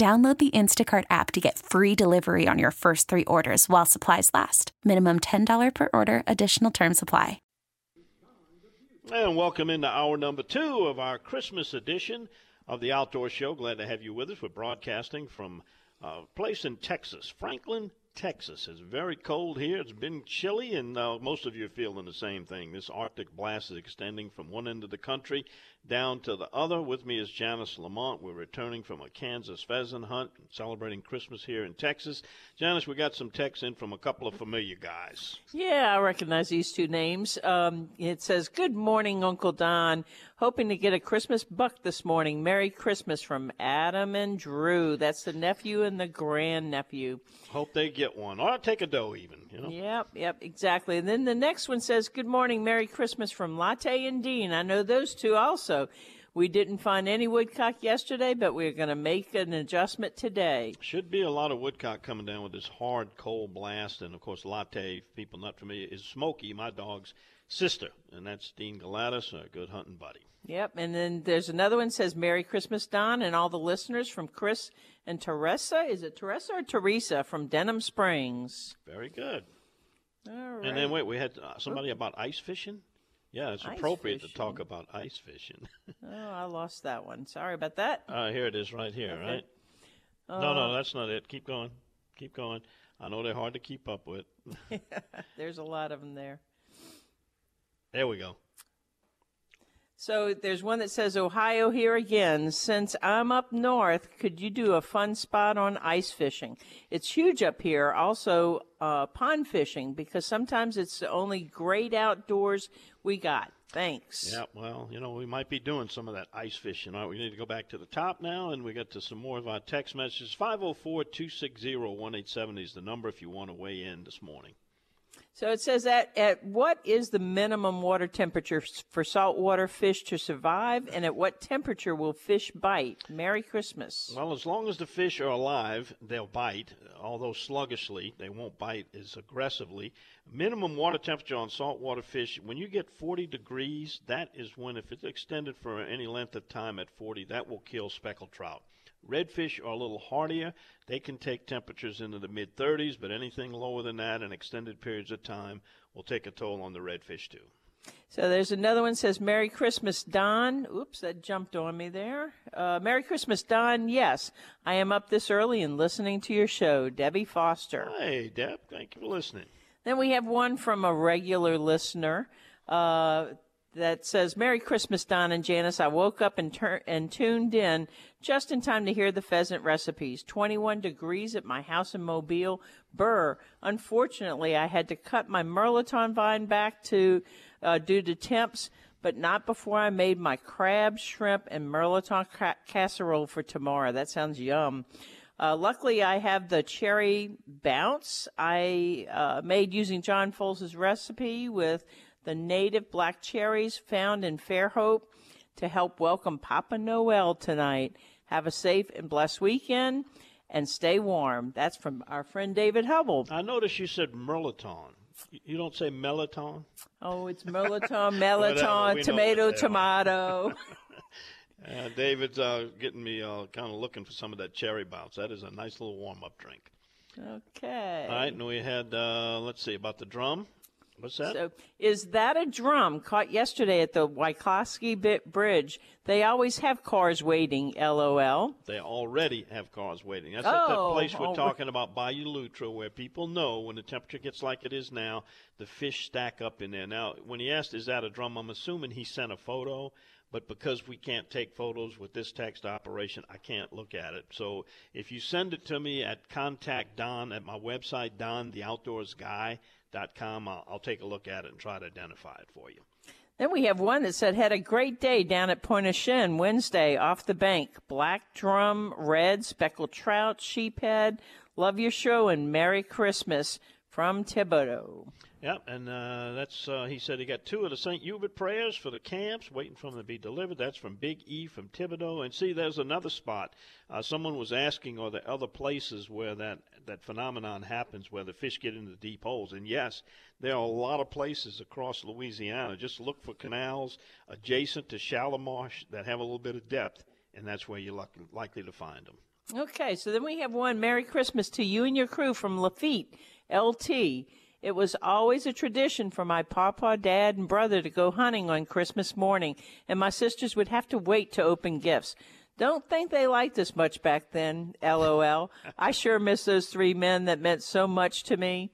Download the Instacart app to get free delivery on your first three orders while supplies last. Minimum $10 per order, additional term supply. And welcome into hour number two of our Christmas edition of the Outdoor Show. Glad to have you with us. We're broadcasting from uh, a place in Texas, Franklin, Texas. It's very cold here. It's been chilly, and uh, most of you are feeling the same thing. This Arctic blast is extending from one end of the country down to the other. With me is Janice Lamont. We're returning from a Kansas pheasant hunt, and celebrating Christmas here in Texas. Janice, we got some texts in from a couple of familiar guys. Yeah, I recognize these two names. Um, it says, Good morning, Uncle Don. Hoping to get a Christmas buck this morning. Merry Christmas from Adam and Drew. That's the nephew and the grandnephew. Hope they get one. Or take a doe, even. You know? Yep, yep, exactly. And then the next one says, Good morning, Merry Christmas from Latte and Dean. I know those two also. We didn't find any woodcock yesterday, but we're going to make an adjustment today. Should be a lot of woodcock coming down with this hard, cold blast. And of course, latte, people not familiar, is Smokey, my dog's sister. And that's Dean Galatis, a good hunting buddy. Yep, and then there's another one says Merry Christmas, Don, and all the listeners from Chris and Teresa. Is it Teresa or Teresa from Denham Springs? Very good. All right. And then wait, we had uh, somebody about ice fishing. Yeah, it's Ice appropriate to talk about ice fishing. Oh, I lost that one. Sorry about that. uh, here it is, right here, Okay. right? no, no, that's not it. Keep going, keep going. I know they're hard to keep up with. There's a lot of them there. There we go. So there's one that says Ohio here again. Since I'm up north, could you do a fun spot on ice fishing? It's huge up here. Also, uh, pond fishing because sometimes it's the only great outdoors we got. Thanks. Yeah, well, you know, we might be doing some of that ice fishing. All right, we need to go back to the top now, and we get to some more of our text messages. 504 260 1870 is the number if you want to weigh in this morning. So it says that at what is the minimum water temperature for saltwater fish to survive, and at what temperature will fish bite? Merry Christmas. Well, as long as the fish are alive, they'll bite, although sluggishly. They won't bite as aggressively. Minimum water temperature on saltwater fish, when you get 40 degrees, that is when, if it's extended for any length of time at 40, that will kill speckled trout. Redfish are a little hardier. They can take temperatures into the mid 30s, but anything lower than that in extended periods of time will take a toll on the redfish, too. So there's another one says Merry Christmas, Don. Oops, that jumped on me there. Uh, Merry Christmas, Don. Yes, I am up this early and listening to your show, Debbie Foster. Hey, Deb, thank you for listening. Then we have one from a regular listener uh, that says, Merry Christmas, Don and Janice. I woke up and, tur- and tuned in just in time to hear the pheasant recipes. 21 degrees at my house in Mobile. Burr. Unfortunately, I had to cut my Merloton vine back to uh, due to temps, but not before I made my crab, shrimp, and Merloton ca- casserole for tomorrow. That sounds yum. Uh, luckily, I have the cherry bounce I uh, made using John Foles' recipe with the native black cherries found in Fairhope to help welcome Papa Noel tonight. Have a safe and blessed weekend and stay warm. That's from our friend David Hubble. I noticed you said Merlaton. You- don't say Melaton? Oh, it's Merlaton, Whatever, we Melaton, tomato, what they are. tomato. Uh, David's uh, getting me uh, kind of looking for some of that cherry bounce. That is a nice little warm up drink. Okay. All right, and we had, uh, let's see, about the drum. What's that? So, is that a drum caught yesterday at the Yscloskey Bridge? They always have cars waiting. LOL. They already have cars waiting. That's oh, at that oh, place we're oh, talking about, Bayou Lutra, where people know when the temperature gets like it is now, the fish stack up in there. Now, when he asked, "Is that a drum?" I'm assuming he sent a photo. But because we can't take photos with this text operation, I can't look at it. So if you send it to me at contact Don at my website, dontheoutdoorsguy.com, I'll, I'll take a look at it and try to identify it for you. Then we have one that said, had a great day down at Pointe-aux-Chenes Wednesday off the bank. Black drum, red, speckled trout, sheephead. Love your show and Merry Christmas from Thibodaux. Yep, and uh, that's uh, he said he got two of the St. Hubert prayers for the camps, waiting for them to be delivered. That's from Big E from Thibodaux. And see, there's another spot. Uh, someone was asking, are there other places where that that phenomenon happens, where the fish get into the deep holes? And yes, there are a lot of places across Louisiana. Just look for canals adjacent to shallow marsh that have a little bit of depth, and that's where you're lucky, likely to find them. Okay, so then we have one. Merry Christmas to you and your crew from Lafitte, LT. It was always a tradition for my papa, dad, and brother to go hunting on Christmas morning, and my sisters would have to wait to open gifts. Don't think they liked us much back then, lol. I sure miss those three men that meant so much to me.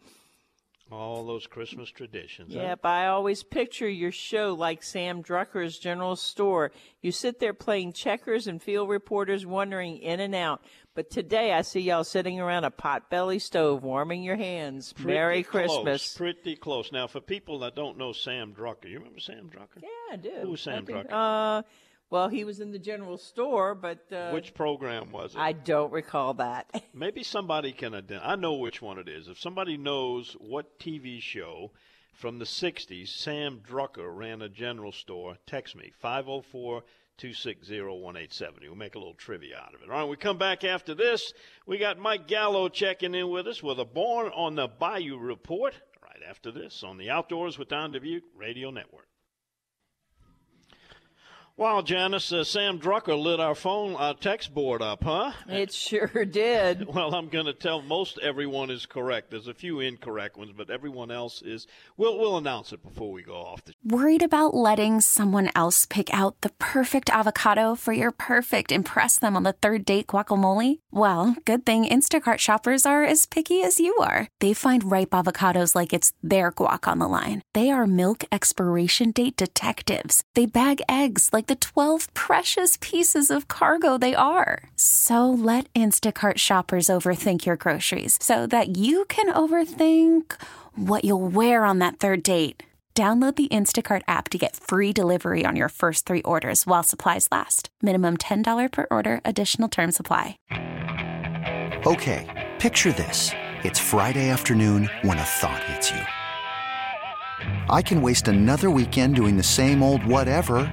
All those Christmas traditions. Yep, huh? I always picture your show like Sam Drucker's General Store. You sit there playing checkers and field reporters wandering in and out. But today I see y'all sitting around a potbelly stove warming your hands. Pretty Merry close, Christmas. Pretty close. Now, for people that don't know Sam Drucker, you remember Sam Drucker? Yeah, I do. Who was Sam do. Drucker? Uh, well, he was in the general store, but uh, which program was it? I don't recall that. Maybe somebody can identify. I know which one it is. If somebody knows what TV show from the '60s Sam Drucker ran a general store, text me 504 260 1870. We'll make a little trivia out of it. All right, we come back after this. We got Mike Gallo checking in with us with a Born on the Bayou report right after this on the Outdoors with Don Dubuc Radio Network. Wow, Janice, uh, Sam Drucker lit our phone uh, text board up, huh? It sure did. Well, I'm going to tell most everyone is correct. There's a few incorrect ones, but everyone else is. We'll we'll announce it before we go off. The- Worried about letting someone else pick out the perfect avocado for your perfect impress them on the third date guacamole? Well, good thing Instacart shoppers are as picky as you are. They find ripe avocados like it's their guac on the line. They are milk expiration date detectives. They bag eggs like the 12 precious pieces of cargo they are. So let Instacart shoppers overthink your groceries so that you can overthink what you'll wear on that third date. Download the Instacart app to get free delivery on your first three orders while supplies last. Minimum $10 per order, additional term supply. Okay, picture this. It's Friday afternoon when a thought hits you. I can waste another weekend doing the same old whatever,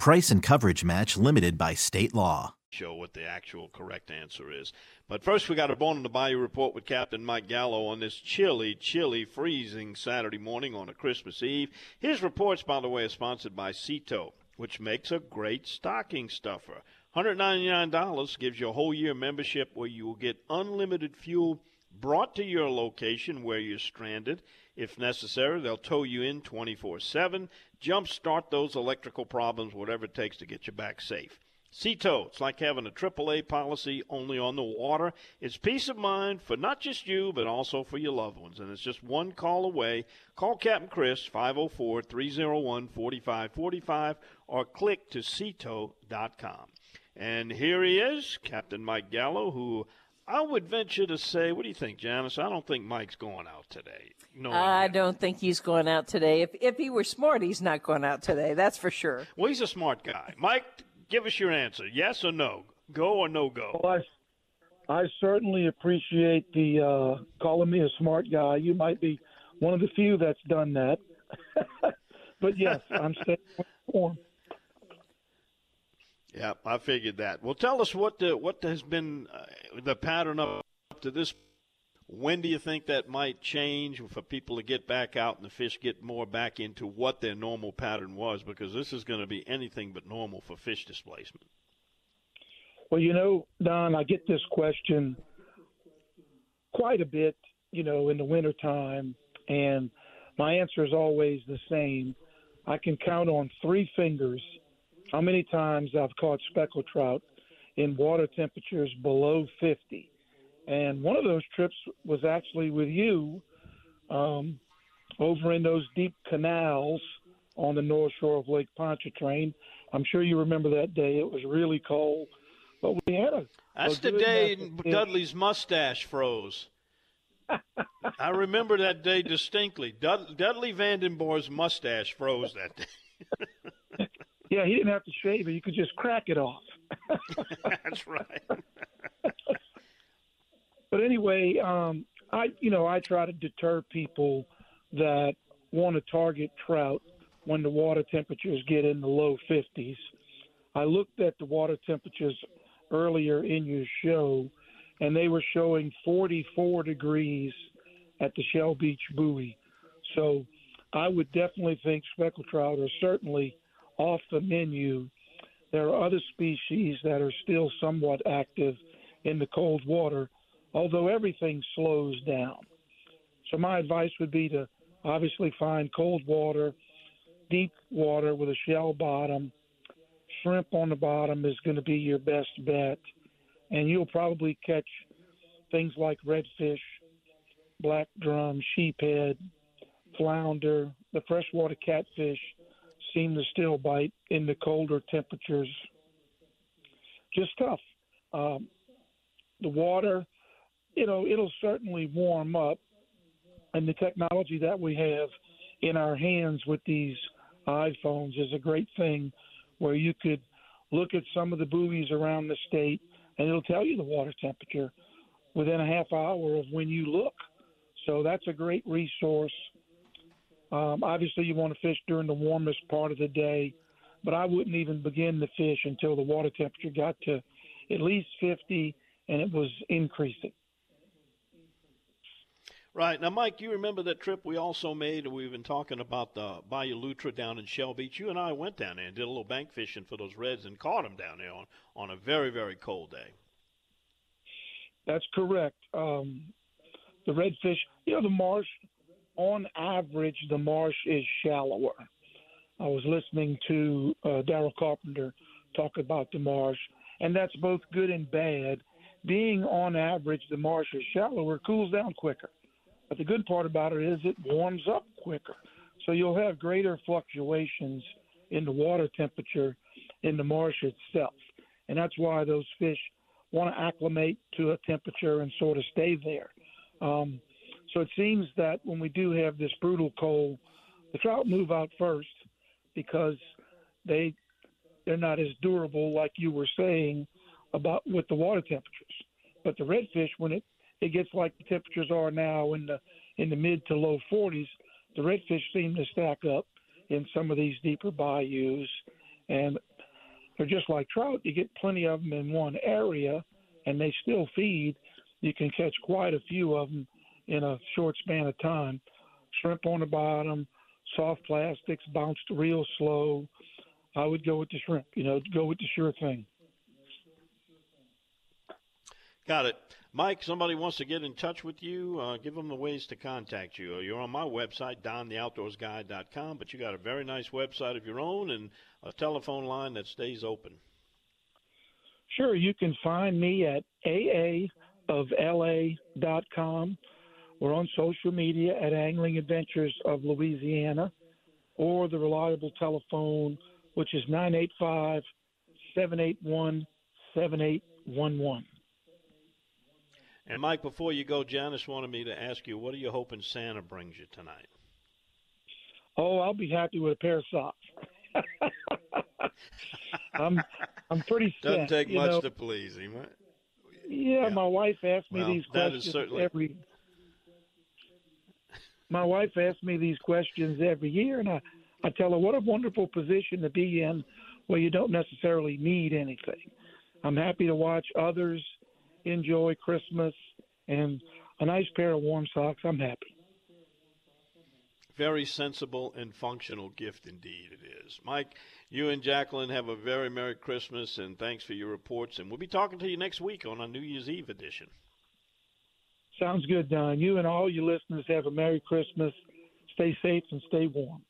Price and coverage match limited by state law. Show what the actual correct answer is. But first, we got a Born on the Bayou report with Captain Mike Gallo on this chilly, chilly, freezing Saturday morning on a Christmas Eve. His reports, by the way, are sponsored by Sea-Tow, which makes a great stocking stuffer. $199 gives you a whole year membership where you will get unlimited fuel brought to your location where you're stranded. If necessary, they'll tow you in 24 7, jumpstart those electrical problems, whatever it takes to get you back safe. Sea-Tow, it's like having a AAA policy only on the water. It's peace of mind for not just you, but also for your loved ones. And it's just one call away. Call Captain Chris, 504 301 4545, or click to seatow.com. And here he is, Captain Mike Gallo, who I would venture to say, what do you think, Janice? I don't think Mike's going out today. No, I don't think he's going out today. If if he were smart, he's not going out today. That's for sure. Well, he's a smart guy. Mike, give us your answer. Yes or no? Go or no go? Well, I, I certainly appreciate the uh, calling me a smart guy. You might be one of the few that's done that. but yes, I'm staying warm. Yeah, I figured that. Well, tell us what the, what has been uh, the pattern up to this. When do you think that might change for people to get back out and the fish get more back into what their normal pattern was? Because this is going to be anything but normal for fish displacement. Well, you know, Don, I get this question quite a bit, you know, in the wintertime, and my answer is always the same. I can count on three fingers – how many times I've caught speckled trout in water temperatures below 50. And one of those trips was actually with you um, over in those deep canals on the north shore of Lake Pontchartrain. I'm sure you remember that day. It was really cold, but we had a. That's a the day Dudley's mustache froze. I remember that day distinctly. Dudley Vandenbor's mustache froze that day. Yeah, he didn't have to shave it. You could just crack it off. That's right. But anyway, um, I you know I try to deter people that want to target trout when the water temperatures get in the low 50s. I looked at the water temperatures earlier in your show, and they were showing 44 degrees at the Shell Beach buoy. So I would definitely think speckled trout are certainly off the menu. There are other species that are still somewhat active in the cold water, although everything slows down. So, my advice would be to obviously find cold water, deep water with a shell bottom. Shrimp on the bottom is going to be your best bet. And you'll probably catch things like redfish, black drum, sheephead, flounder, the freshwater catfish, seem to still bite in the colder temperatures. Just tough. Um, the water, you know, it'll certainly warm up, and the technology that we have in our hands with these iPhones is a great thing, where you could look at some of the buoys around the state, and it'll tell you the water temperature within a half hour of when you look. So that's a great resource um, obviously, you want to fish during the warmest part of the day, but I wouldn't even begin to fish until the water temperature got to at least 50 and it was increasing. Right. Now, Mike, you remember that trip we also made? We've been talking about the Bayou Lutra down in Shell Beach. You and I went down there and did a little bank fishing for those reds and caught them down there on, on a very, very cold day. That's correct. Um, the redfish, you know, the marsh on average, the marsh is shallower. I was listening to uh, Daryl Carpenter talk about the marsh, and that's both good and bad. Being on average, the marsh is shallower, cools down quicker. But the good part about it is it warms up quicker. So you'll have greater fluctuations in the water temperature in the marsh itself. And that's why those fish want to acclimate to a temperature and sort of stay there. Um, so it seems that when we do have this brutal cold, the trout move out first because they they're not as durable like you were saying about with the water temperatures. But the redfish, when it it gets like the temperatures are now in the in the mid to low 40s, the redfish seem to stack up in some of these deeper bayous, and they're just like trout. You get plenty of them in one area, and they still feed. You can catch quite a few of them in a short span of time. Shrimp on the bottom, soft plastics, bounced real slow. I would go with the shrimp. You know, go with the sure thing. Got it. Mike, somebody wants to get in touch with you, uh, give them the ways to contact you. You're on my website, dontheoutdoorsguy.com, but you got a very nice website of your own and a telephone line that stays open. Sure, you can find me at aaofla.com. We're on social media at Angling Adventures of Louisiana or the reliable telephone, which is 985 781 7811. And Mike, before you go, Janice wanted me to ask you, what are you hoping Santa brings you tonight? Oh, I'll be happy with a pair of socks. I'm I'm pretty set. Doesn't take much know. to please him. Right? Yeah, Yeah. my wife asks me Well, these that is questions certainly- every. My wife asks me these questions every year, and I, I tell her what a wonderful position to be in, where you don't necessarily need anything. I'm happy to watch others enjoy Christmas and a nice pair of warm socks. I'm happy. Very sensible and functional gift indeed it is. Mike, you and Jacqueline have a very Merry Christmas and thanks for your reports. And we'll be talking to you next week on our New Year's Eve edition. Sounds good, Don. You and all your listeners have a Merry Christmas. Stay safe and stay warm.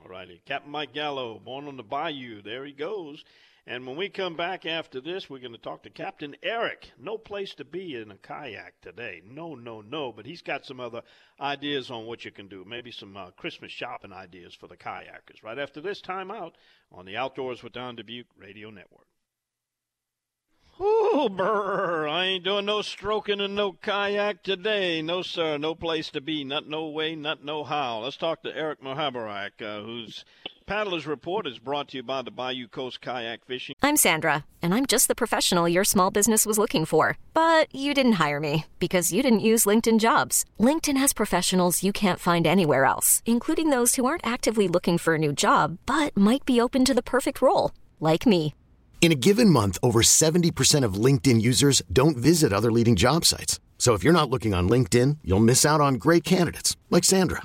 All righty. Captain Mike Gallo, born on the bayou. There he goes. And when we come back after this, we're going to talk to Captain Eric. No place to be in a kayak today. No, no, no. But he's got some other ideas on what you can do. Maybe some uh, Christmas shopping ideas for the kayakers. Right after this time out on the Outdoors with Don Dubuc Radio Network. Ooh, brr, I ain't doing no stroking and no kayak today. No, sir. No place to be. Not no way, not no how. Let's talk to Eric Mohabarak, uh, whose Paddler's Report is brought to you by the Bayou Coast Kayak Fishing. I'm Sandra, and I'm just the professional your small business was looking for. But you didn't hire me because you didn't use LinkedIn jobs. LinkedIn has professionals you can't find anywhere else, including those who aren't actively looking for a new job but might be open to the perfect role, like me. In a given month, over 70% of LinkedIn users don't visit other leading job sites. So if you're not looking on LinkedIn, you'll miss out on great candidates like Sandra.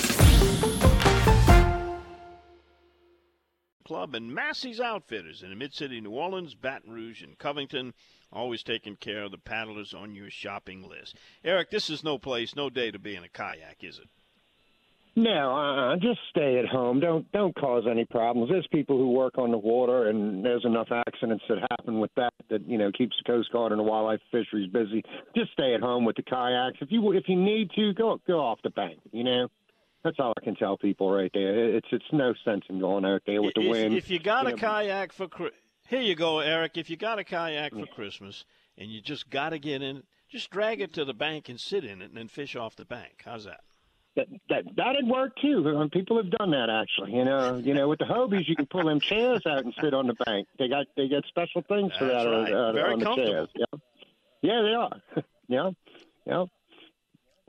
Club and Massey's Outfitters in the Mid City, New Orleans, Baton Rouge, and Covington. Always taking care of the paddlers on your shopping list. Eric, this is no place, no day to be in a kayak, is it? No, uh, just stay at home. Don't don't cause any problems. There's people who work on the water, and there's enough accidents that happen with that that you know keeps the Coast Guard and the wildlife fisheries busy. Just stay at home with the kayaks. If you if you need to, go go off the bank. You know, that's all I can tell people right there. It's it's no sense in going out there with the if, wind. If you got a know. kayak for here you go, Eric. If you got a kayak for Christmas and you just got to get in, just drag it to the bank and sit in it, and then fish off the bank. How's that? that that that'd work too. Um, people have done that actually. You know, you know, with the Hobies, you can pull them chairs out and sit on the bank. They got they got special things for That's that right. uh, Very on the chairs. Yeah, yeah, they are. yeah, yeah.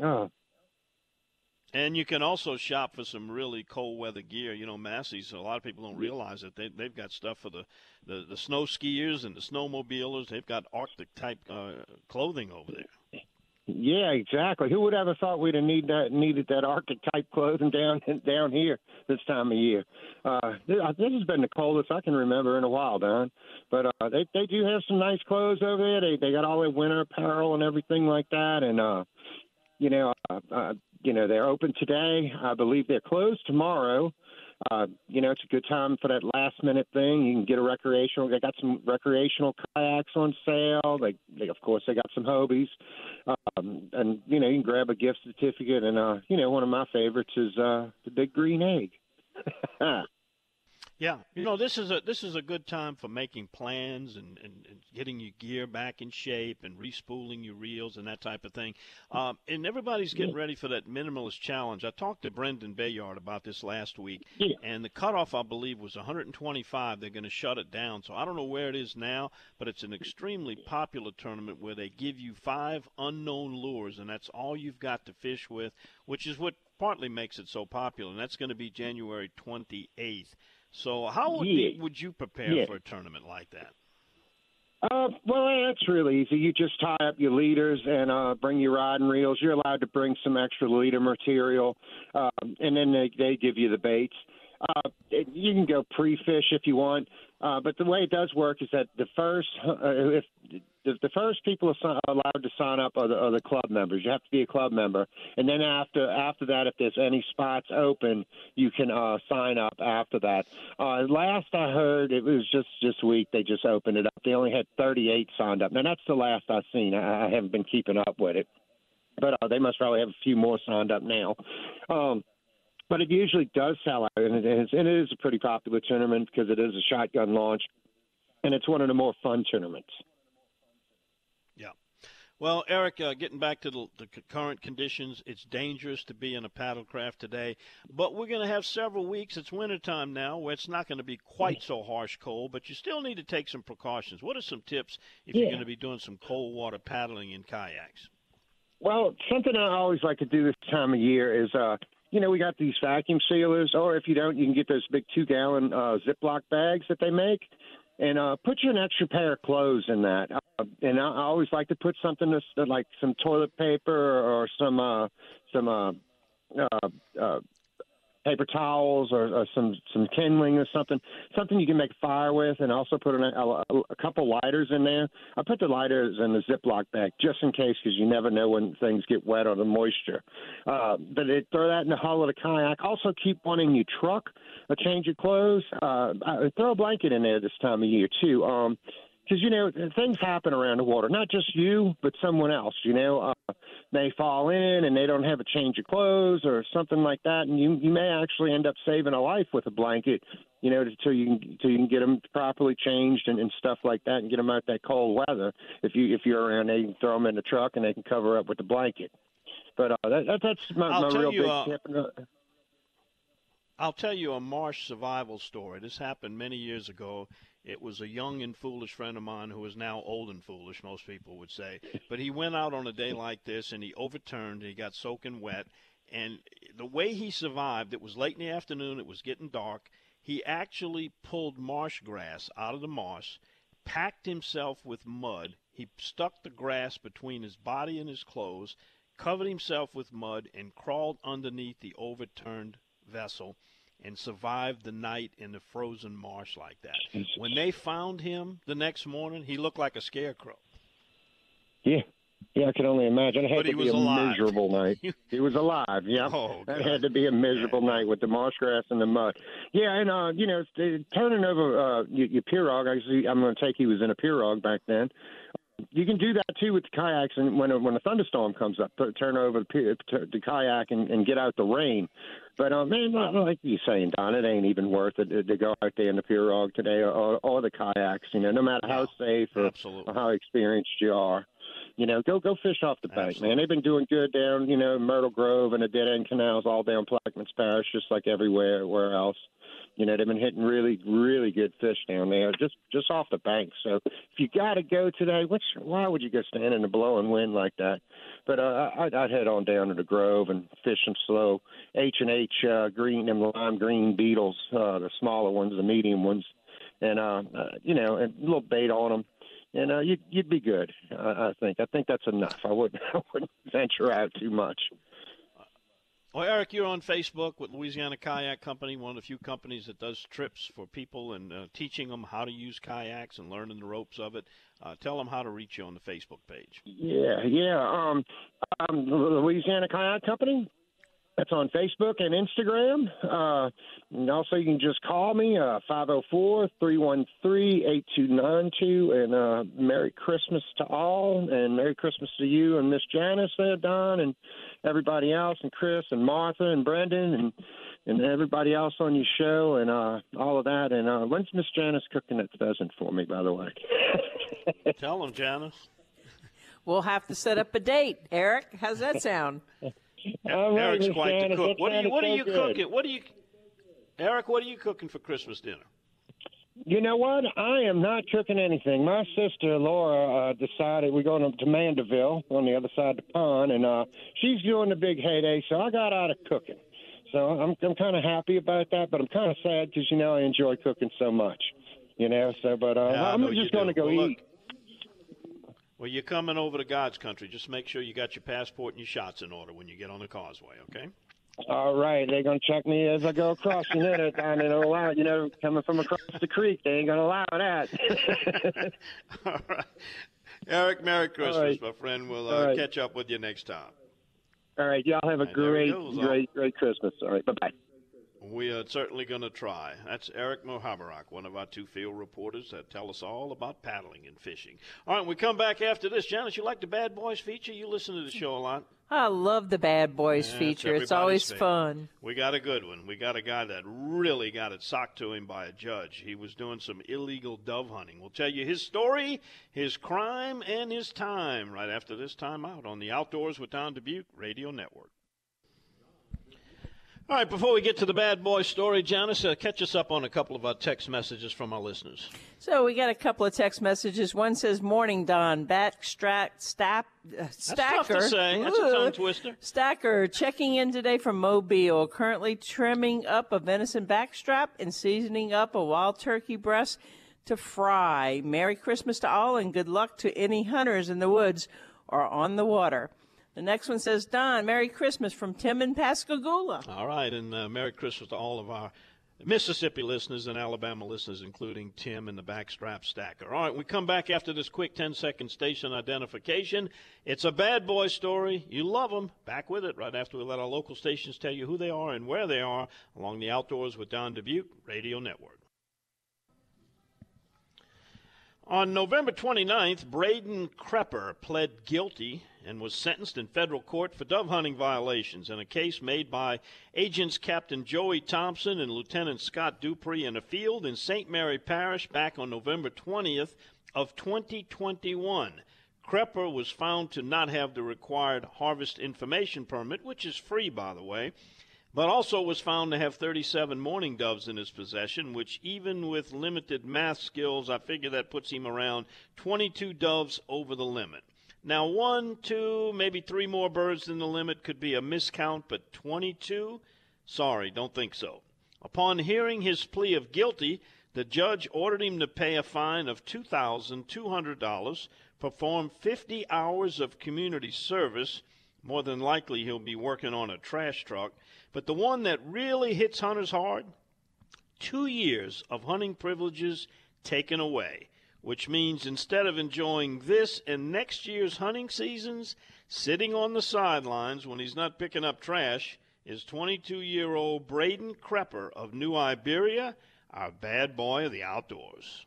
Oh, And you can also shop for some really cold weather gear. You know, Massey's. A lot of people don't realize that They they've got stuff for the the, the snow skiers and the snowmobilers. They've got Arctic type uh, clothing over there. yeah, exactly. Who would ever thought we'd have need that needed that Arctic type clothing down down here this time of year? Uh, this, this has been the coldest I can remember in a while, Don. But uh, they they do have some nice clothes over there. They they got all their winter apparel and everything like that, and uh, you know, uh, uh, you know, they're open today. I believe they're closed tomorrow. Uh, you know, it's a good time for that last minute thing. You can get a recreational. They got some recreational kayaks on sale. They, they of course, they got some Hobies, um, and you know, you can grab a gift certificate. And uh, you know, one of my favorites is uh, the big green egg. Yeah, you know this is a this is a good time for making plans and, and, and getting your gear back in shape and respooling your reels and that type of thing. Um, and everybody's getting ready for that minimalist challenge. I talked to Brendan Bayard about this last week, Yeah. and the cutoff I believe was 125. They're going to shut it down, so I don't know where it is now, but it's an extremely popular tournament where they give you five unknown lures, and that's all you've got to fish with, which is what partly makes it so popular. And that's going to be January 28th. So how would, Yeah. would you prepare Yeah. for a tournament like that? Uh, well, that's really easy. You just tie up your leaders and uh, bring your rod and reels. You're allowed to bring some extra leader material, um, and then they, they give you the baits. Uh, you can go pre-fish if you want, uh, but the way it does work is that the first, uh, if the, the first people are allowed to sign up are the, are the club members. You have to be a club member, and then after after that, if there's any spots open, you can uh, sign up after that. Uh, last I heard, it was just this week they just opened it up. They only had 38 signed up. Now that's the last I've seen. I, I haven't been keeping up with it, but uh, they must probably have a few more signed up now. Um, but it usually does sell out, and it is, and it is a pretty popular tournament because it is a shotgun launch, and it's one of the more fun tournaments. Yeah. Well, Eric, uh, getting back to the, the current conditions, it's dangerous to be in a paddlecraft today, but we're going to have several weeks. It's wintertime now where it's not going to be quite so harsh cold, but you still need to take some precautions. What are some tips if you're going to be doing some cold water paddling in kayaks? Well, something I always like to do this time of year is, uh, you know, we got these vacuum sealers, or if you don't, you can get those big two gallon uh, Ziploc bags that they make, and uh, put you an extra pair of clothes in that. Uh, and I, I always like to put something that's like some toilet paper or some uh, some uh, uh, uh, paper towels or, or some some kindling or something, something you can make fire with, and also put an, a, a couple lighters in there. I put the lighters in the Ziploc bag just in case, because you never know when things get wet or the moisture. Uh, but it, throw that in the hull of the kayak. Also, keep one in your truck. A change of clothes. Uh, uh, throw a blanket in there this time of year too. Um, because you know things happen around the water, not just you, but someone else. You know, uh, they fall in and they don't have a change of clothes or something like that, and you you may actually end up saving a life with a blanket. You know, until you can till you can get them properly changed and, and stuff like that, and get them out that cold weather. If you if you're around, they can throw them in the truck and they can cover up with the blanket. But uh, that, that that's my, I'll my real you, big uh, tip. I'll tell you a marsh survival story. This happened many years ago. It was a young and foolish friend of mine who is now old and foolish, most people would say. But he went out on a day like this and he overturned. and He got soaking wet. And the way he survived, it was late in the afternoon, it was getting dark. He actually pulled marsh grass out of the marsh, packed himself with mud. He stuck the grass between his body and his clothes, covered himself with mud, and crawled underneath the overturned vessel and survived the night in the frozen marsh like that. When they found him the next morning, he looked like a scarecrow. yeah. Yeah, I can only imagine. It had But to he be was a alive. miserable night. he was alive. Yeah, Oh, that had to be a miserable night with the marsh grass and the mud. Yeah, and uh, you know, turning over uh, your, your pirogue. I see. I'm going to take he was in a pirogue back then. You can do that too with the kayaks, and when a, when a thunderstorm comes up, turn over the, the kayak and, and get out the rain. But uh, man, like like you saying, Don, it ain't even worth it to, go out there in the pirogue today or, or the kayaks. You know, no matter how safe or, or how experienced you are. You know, go go fish off the bank, man. They've been doing good down, you know, Myrtle Grove and the dead end canals all down Plaquemines Parish, just like everywhere where else. You know, they've been hitting really, really good fish down there, just just off the bank. So if you got to go today, what's why would you go stand in the blowing wind like that? But uh, I'd, I'd head on down to the Grove and fish them slow. H and H uh, green, them lime green beetles, uh, the smaller ones, the medium ones, and uh, uh, you know, and a little bait on them and uh, you'd, you'd be good. I, I think. I think that's enough. I wouldn't. I wouldn't venture out too much. Well, Eric, you're on Facebook with Louisiana Kayak Company, one of the few companies that does trips for people and uh, teaching them how to use kayaks and learning the ropes of it. Uh, tell them how to reach you on the Facebook page. Yeah, yeah. Um, um, Louisiana Kayak Company. That's on Facebook and Instagram. Uh, and also, you can just call me, uh, 504-313-8292. And uh, Merry Christmas to all, and Merry Christmas to you and Miss Janice there, Don, and everybody else, and Chris and Martha and Brendan and and everybody else on your show and uh, all of that. And uh, when's Miss Janice cooking that pheasant for me, by the way? Tell them, Janice. We'll have to set up a date. Eric, how's that sound? All right, Eric's quite the cook. What are you? What are you good. cooking? What are you? Eric, what are you cooking for Christmas dinner? You know what? I am not cooking anything. My sister Laura uh, decided we're going to Mandeville on the other side of the pond, and uh, she's doing the big heyday. So I got out of cooking. So I'm I'm kind of happy about that, but I'm kind of sad because you know I enjoy cooking so much. You know, so but uh, Yeah, I'm just going to go Well, look, eat. Well, you're coming over to God's country. Just make sure you got your passport and your shots in order when you get on the causeway, okay? All right, they're going to check me as I go across. You know that I don't allow. You know, coming from across the creek, they ain't going to allow that. All right. Eric, Merry Christmas, right. my friend. We'll uh, right. catch up with you next time. All right, y'all have a great, goes, great, great Christmas. All right, bye bye. We are certainly going to try. That's Eric Mohabarak, one of our two field reporters that tell us all about paddling and fishing. All right, we come back after this. Janice, you like the Bad Boys feature? You listen to the show a lot. I love the Bad Boys Yeah, feature. It's always favorite. fun. We got a good one. We got a guy that really got it socked to him by a judge. He was doing some illegal dove hunting. We'll tell you his story, his crime, and his time right after this time out on the Outdoors with Don Dubuc Radio Network. All right, before we get to the bad boy story, Janice, uh, catch us up on a couple of our text messages from our listeners. So we got a couple of text messages. One says, "Morning, Don. Backstrack stap, uh, stacker. tough to say. That's a tongue twister. Stacker checking in today from Mobile. Currently trimming up a venison backstrap and seasoning up a wild turkey breast to fry. Merry Christmas to all, and good luck to any hunters in the woods or on the water." The next one says, "Don, Merry Christmas from Tim in Pascagoula." All right, and uh, Merry Christmas to all of our Mississippi listeners and Alabama listeners, including Tim and the Backstrap Stacker. All right, we come back after this quick 10 second station identification. It's a bad boy story. You love them. Back with it right after we let our local stations tell you who they are and where they are along the Outdoors with Don Dubuc Radio Network. On November 29th, Braden Crepper pled guilty and was sentenced in federal court for dove hunting violations in a case made by agents Captain Joey Thompson and Lieutenant Scott Dupree in a field in St. Mary Parish back on November 20th of 2021. Crepper was found to not have the required harvest information permit, which is free, by the way, but also was found to have 37 mourning doves in his possession, which, even with limited math skills, I figure that puts him around 22 doves over the limit. Now, one, two, maybe three more birds than the limit could be a miscount, but 22? Sorry, don't think so. Upon hearing his plea of guilty, the judge ordered him to pay a fine of $2,200, perform 50 hours of community service. More than likely, he'll be working on a trash truck. But the one that really hits hunters hard two years of hunting privileges taken away, which means instead of enjoying this and next year's hunting seasons, sitting on the sidelines when he's not picking up trash is 22 year old Braden Crepper of New Iberia, our bad boy of the outdoors.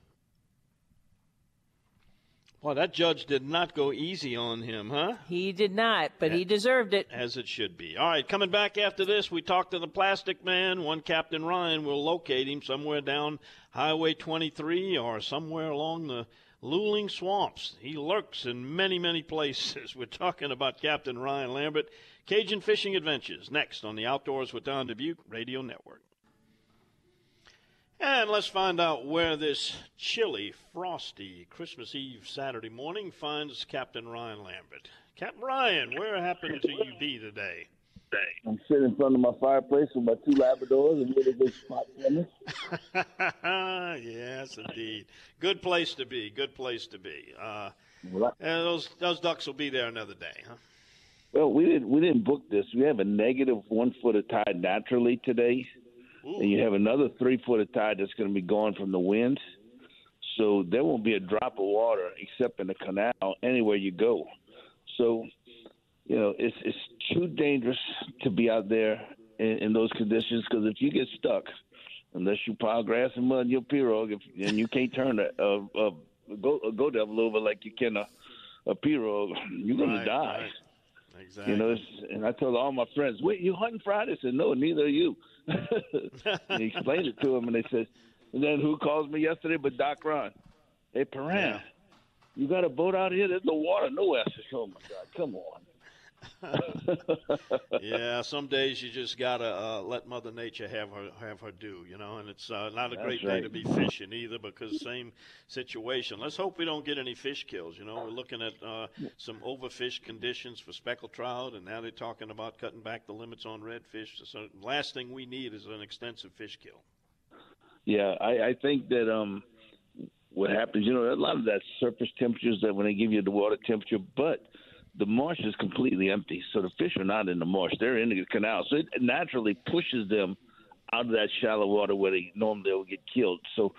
Boy, that judge did not go easy on him, huh? He did not, but he deserved it. As it should be. All right, coming back after this, we talked to the plastic man. One Captain Ryan will locate him somewhere down Highway 23 or somewhere along the Luling Swamps. He lurks in many, many places. We're talking about Captain Ryan Lambert. Cajun Fishing Adventures next on the Outdoors with Don Dubuc Radio Network. And let's find out where this chilly, frosty Christmas Eve Saturday morning finds Captain Ryan Lambert. Captain Ryan, where happened to you be today? I'm sitting in front of my fireplace with my two Labradors and really big spot swimmers. yes, indeed. Good place to be. Good place to be. Uh, and those those ducks will be there another day, huh? Well, we didn't we didn't book this. We have a negative one foot of tide naturally today, and you have another three foot of tide that's going to be gone from the wind. So there won't be a drop of water except in the canal anywhere you go. So, you know, it's it's too dangerous to be out there in, in those conditions because if you get stuck, unless you pile grass and mud in your pirogue, if, and you can't turn a, a, a go a go devil over like you can a, a pirogue, you're going Right, to die. right. Exactly. You know, and I told all my friends, "Wait, you hunting Friday?" I said, "No, neither are you." and he explained it to them, and they said, and then who calls me yesterday but Doc Ron? Hey, Perrin, Yeah. you got a boat out here? There's no water nowhere. I said, "Oh my God, come on." yeah, some days you just gotta uh, let Mother Nature have her have her due, you know. And it's uh, not a That's great day to be fishing either, because same situation. Let's hope we don't get any fish kills. You know, we're looking at uh, some overfished conditions for speckled trout, and now they're talking about cutting back the limits on redfish. So, last thing we need is an extensive fish kill. Yeah, I, I think that um, what happens, you know, a lot of that surface temperatures that when they give you the water temperature, but the marsh is completely empty, so the fish are not in the marsh; they're in the canal. So it naturally pushes them out of that shallow water where they normally will get killed. So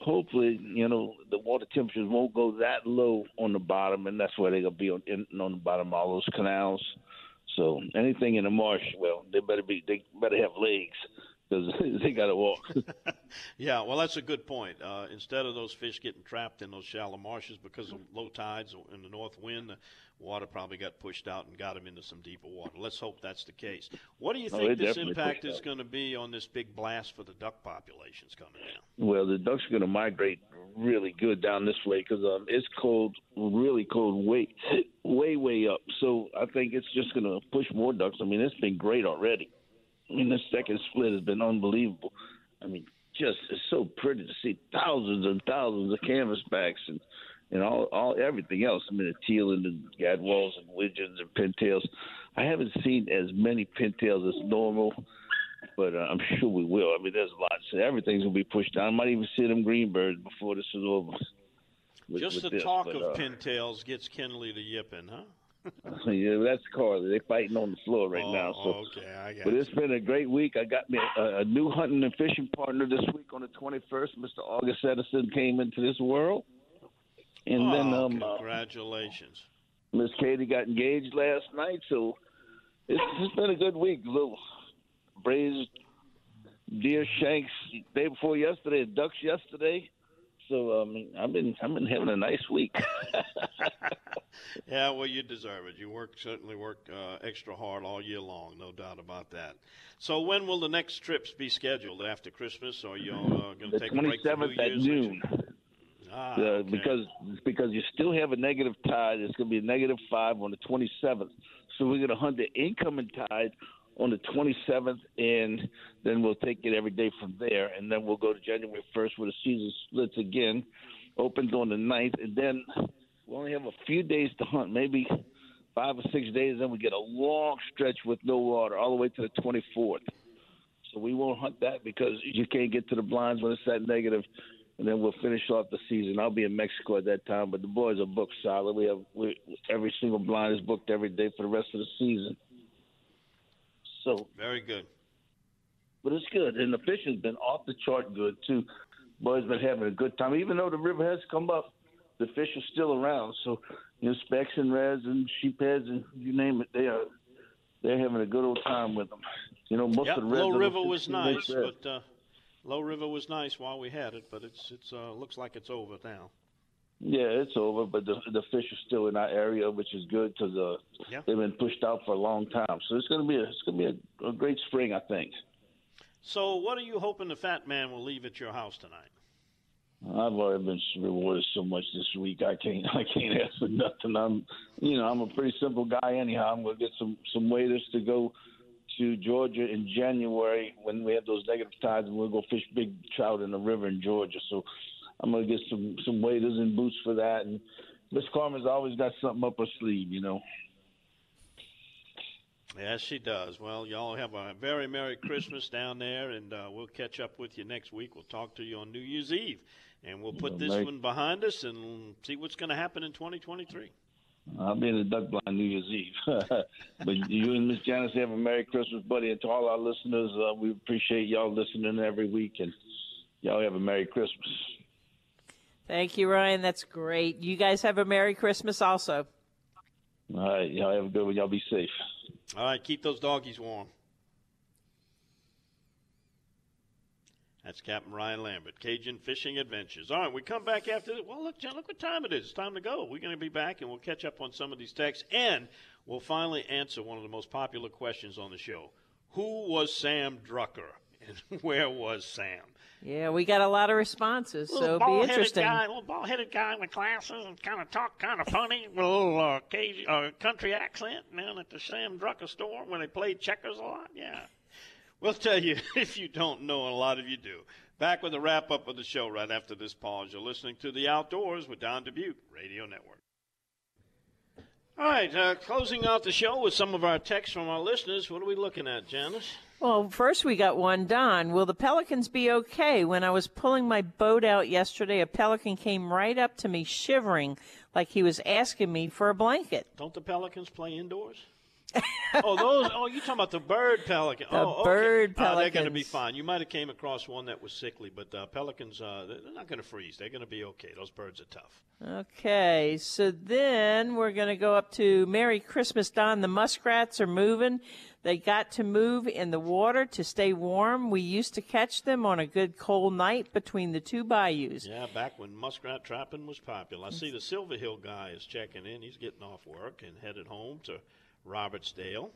hopefully, you know, the water temperatures won't go that low on the bottom, and that's where they're gonna be on in, on the bottom of all those canals. So anything in the marsh, well, they better be they better have legs because they got to walk. Yeah, well, that's a good point. Uh, instead of those fish getting trapped in those shallow marshes because of low tides and the north wind, the water probably got pushed out and got them into some deeper water. Let's hope that's the case. What do you think this impact is going to be on this big blast for the duck populations coming down? Well, the ducks are going to migrate really good down this way because um, it's cold, really cold, way, way, way up. So I think it's just going to push more ducks. I mean, it's been great already. I mean, the second split has been unbelievable. I mean, just it's so pretty to see thousands and thousands of canvasbacks and and all all everything else. I mean, the teal and the gadwalls and widgeons and pintails. I haven't seen as many pintails as normal but uh, I'm sure we will. I mean, there's lots. Everything's gonna be pushed down. I might even see them greenbirds before this is over. with- Just with the this, talk but, of uh, pintails gets Kenley to yipping, huh? yeah, that's Carly. They're fighting on the floor right oh, now. So, okay, I got but you. it's been a great week. I got me a, a new hunting and fishing partner this week on the 21st. Mr. August Edison came into this world, and then Oh, um, uh, congratulations. Miss Katie got engaged last night. So it's, it's been a good week. Little braised deer shanks day before yesterday, ducks yesterday. So um, I've been I've been having a nice week. Yeah, well, you deserve it. You work certainly work uh, extra hard all year long, no doubt about that. So, when will the next trips be scheduled after Christmas? Or are you uh, going to take a break for New 27th at Year's? noon. Ah, Uh, okay. because because you still have a negative tide. It's going to be a negative five on the 27th. So we're going to hunt the incoming tide on the 27th, and then we'll take it every day from there. And then we'll go to January 1st where the season splits again, opens on the 9th, and then we only have a few days to hunt, maybe five or six days. Then we get a long stretch with no water all the way to the 24th. So we won't hunt that because you can't get to the blinds when it's that negative. and then we'll finish off the season. I'll be in Mexico at that time, but the boys are booked solid. We have we, every single blind is booked every day for the rest of the season. So, Very good. but it's good, and the fishing's been off the chart good too. Boys been having a good time, even though the river has come up. The fish are still around, so you know, specks and reds and sheepheads and you name it, they are they're having a good old time with them. You know, most Yeah, of the reds. Low River was nice, but uh, Low River was nice while we had it, but it's it's uh, looks like it's over now. Yeah, it's over, but the the fish are still in our area, which is good because uh, Yeah. they've been pushed out for a long time. So it's gonna be a, it's gonna be a, a great spring, I think. So, what are you hoping the Fat Man will leave at your house tonight? I've already been rewarded so much this week. I can't I can't ask for nothing. I'm you know I'm a pretty simple guy anyhow. I'm gonna get some some waiters to go to Georgia in January when we have those negative tides, and we'll go fish big trout in the river in Georgia. So I'm gonna get some some waders and boots for that. And Miss Carmen's always got something up her sleeve, you know. Yes, she does. Well, y'all have a very Merry Christmas down there, and uh, we'll catch up with you next week. We'll talk to you on New Year's Eve, and we'll put Well, this Merry- one behind us and see what's going to happen in 2023. I'll be in the duck blind New Year's Eve. but you and Miss Janice have a Merry Christmas, buddy, and to all our listeners, uh, we appreciate y'all listening every week, and y'all have a Merry Christmas. Thank you, Ryan. That's great. You guys have a Merry Christmas also. All right, y'all have a good one. Y'all be safe. All right, keep those doggies warm. That's Captain Ryan Lambert, Cajun Fishing Adventures. All right, we come back after this. Well, look, John, look what time it is. It's time to go. We're going to be back, and we'll catch up on some of these texts. And we'll finally answer one of the most popular questions on the show. Who was Sam Drucker? And where was Sam? Yeah, we got a lot of responses, so little it'll be bald-headed interesting. Guy, little bald-headed guy with glasses and kind of talk kind of funny with a little uh, Cajun, uh, country accent down at the Sam Drucker store when they played checkers a lot. Yeah, we'll tell you if you don't know, and a lot of you do. Back with a wrap up of the show right after this pause. You're listening to the Outdoors with Don Dubuc Radio Network. All right, uh, closing out the show with some of our texts from our listeners. What are we looking at, Janice? Well, first we got one, Don. Will the pelicans be okay? When I was pulling my boat out yesterday, a pelican came right up to me, shivering, like he was asking me for a blanket. Don't the pelicans play indoors? oh, those. Oh, you talking about the bird pelican? The oh, okay. bird Uh, they're going to be fine. You might have came across one that was sickly, but uh, pelicans, uh, they're they're not going to freeze. They're going to be okay. Those birds are tough. Okay, so then we're going to go up to Merry Christmas, Don. The muskrats are moving. They got to move in the water to stay warm. We used to catch them on a good cold night between the two bayous. Yeah, back when muskrat trapping was popular. I see the Silver Hill guy is checking in. He's getting off work and headed home to Robertsdale.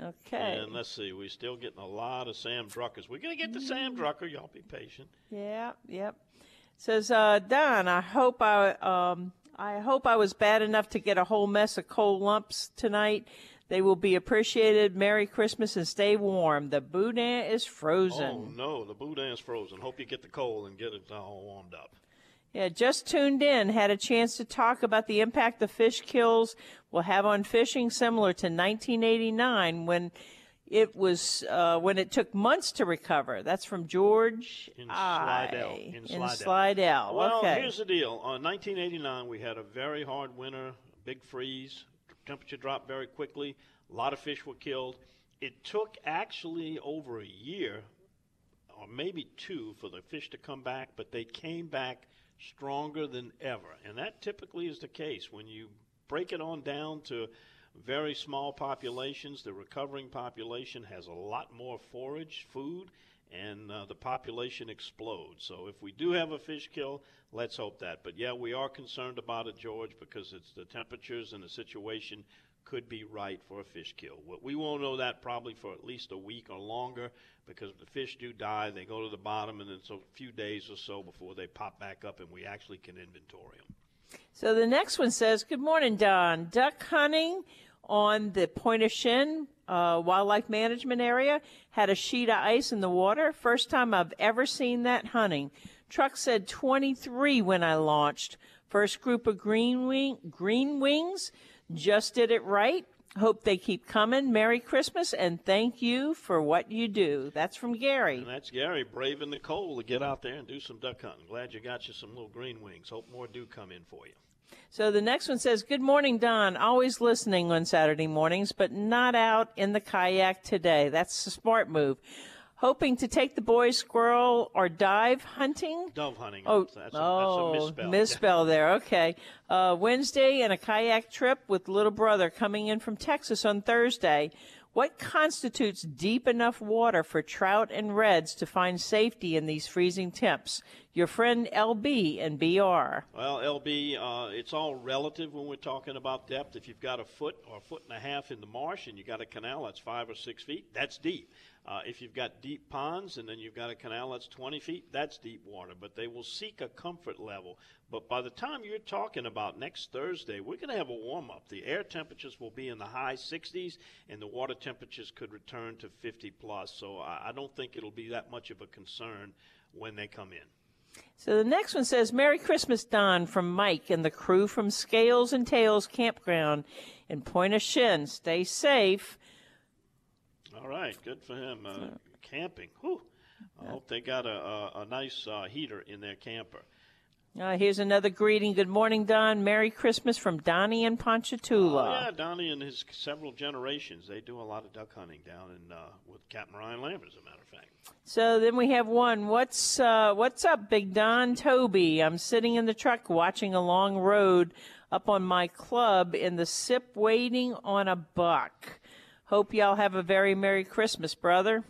Okay. And let's see, we're still getting a lot of Sam Druckers. We're going to get to Sam Drucker. Y'all be patient. Yeah, yep. Says uh, Don, I hope I um, I hope I was bad enough to get a whole mess of cold lumps tonight. They will be appreciated. Merry Christmas and stay warm. The boudin is frozen. Oh, no, the boudin's frozen. Hope you get the cold and get it all warmed up. Yeah, just tuned in. Had a chance to talk about the impact the fish kills will have on fishing, similar to 1989 when it was uh, when it took months to recover. That's from George In. Slidell. In In Slidell. Slidell. Well, okay. here's the deal. On 1989, we had a very hard winter, big freeze. Temperature dropped very quickly. A lot of fish were killed. It took actually over a year, or maybe two, for the fish to come back, but they came back stronger than ever. And that typically is the case. When you break it on down to very small populations, the recovering population has a lot more forage, food, and uh, the population explodes. So if we do have a fish kill, let's hope that. But yeah, we are concerned about it, George, because it's the temperatures and the situation could be right for a fish kill. We- won't know that probably for at least a week or longer because if the fish do die. They go to the bottom, and it's a few days or so before they pop back up, and we actually can inventory them. So the next one says, Good morning, Don. Duck hunting on the Pointe-aux-Chenes uh, Wildlife Management Area had a sheet of ice in the water. First time I've ever seen that hunting. Truck said 23 when I launched. First group of green, wing, green wings just did it right. Hope they keep coming. Merry Christmas and thank you for what you do. That's from Gary. And that's Gary braving the cold to get out there and do some duck hunting. Glad you got you some little green wings. Hope more do come in for you. So the next one says, Good morning, Don. Always listening on Saturday mornings, but not out in the kayak today. That's a smart move. Hoping to take the boys squirrel or dive hunting. Dove hunting. Oh, that's a, oh, that's a misspell. misspell there. Okay. Uh, Wednesday and a kayak trip with little brother coming in from Texas on Thursday. What constitutes deep enough water for trout and reds to find safety in these freezing temps? Your friend LB and BR. Well, LB, uh, it's all relative when we're talking about depth. If you've got a foot or a foot and a half in the marsh and you've got a canal that's five or six feet, that's deep. Uh, if you've got deep ponds and then you've got a canal that's 20 feet, that's deep water. But they will seek a comfort level. But by the time you're talking about next Thursday, we're going to have a warm up. The air temperatures will be in the high 60s, and the water temperatures could return to 50 plus. So I, I don't think it'll be that much of a concern when they come in. So the next one says, Merry Christmas, Don, from Mike and the crew from Scales and Tails Campground in Pointe-aux-Chenes. Stay safe. All right, good for him. Uh, camping. Whew. I hope they got a, a, a nice uh, heater in their camper. Uh, here's another greeting. Good morning, Don. Merry Christmas from Donnie and Ponchatoula. Oh, yeah, Donnie and his several generations, they do a lot of duck hunting down in uh, with Captain Ryan Lambert, as a matter of fact. So then we have one. What's uh, what's up, Big Don Toby? I'm sitting in the truck watching a long road up on my club in the sip, waiting on a buck. Hope y'all have a very Merry Christmas, brother.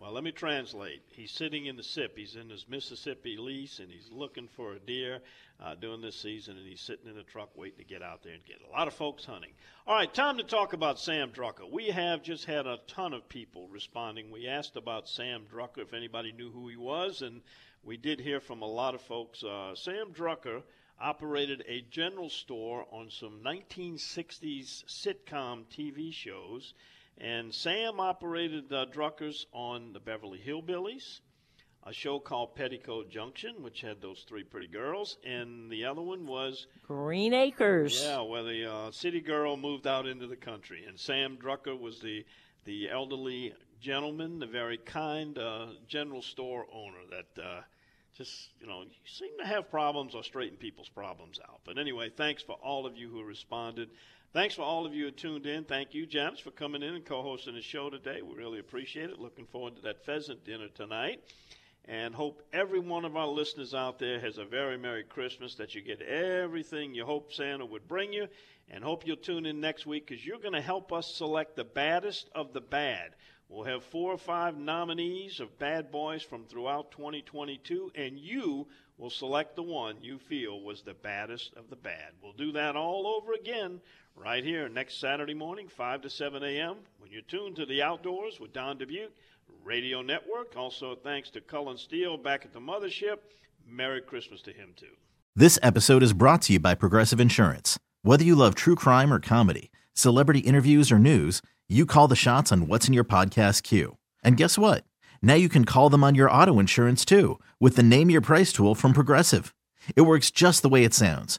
Well, let me translate. He's sitting in the SIP. He's in his Mississippi lease, and he's looking for a deer uh, during this season, and he's sitting in a truck waiting to get out there and get. A lot of folks hunting. All right, time to talk about Sam Drucker. We have just had a ton of people responding. We asked about Sam Drucker, if anybody knew who he was, and we did hear from a lot of folks. Uh, Sam Drucker operated a general store on some 1960s sitcom TV shows. And Sam operated uh, Druckers on the Beverly Hillbillies, a show called Petticoat Junction, which had those three pretty girls, and the other one was Green Acres. Yeah, where the uh, city girl moved out into the country, and Sam Drucker was the the elderly gentleman, the very kind uh, general store owner that uh, just you know you seem to have problems or straighten people's problems out. But anyway, thanks for all of you who responded. Thanks for all of you who tuned in. Thank you, James, for coming in and co-hosting the show today. We really appreciate it. Looking forward to that pheasant dinner tonight. And hope every one of our listeners out there has a very Merry Christmas, that you get everything you hope Santa would bring you. And hope you'll tune in next week because you're going to help us select the baddest of the bad. We'll have four or five nominees of bad boys from throughout 2022, and you will select the one you feel was the baddest of the bad. We'll do that all over again right here next Saturday morning, 5 to 7 a.m. when you're tuned to the outdoors with Don Dubuc Radio Network. Also, thanks to Cullen Steele back at the mothership. Merry Christmas to him, too. This episode is brought to you by Progressive Insurance. Whether you love true crime or comedy, celebrity interviews or news, you call the shots on what's in your podcast queue. And guess what? Now you can call them on your auto insurance too with the Name Your Price tool from Progressive. It works just the way it sounds.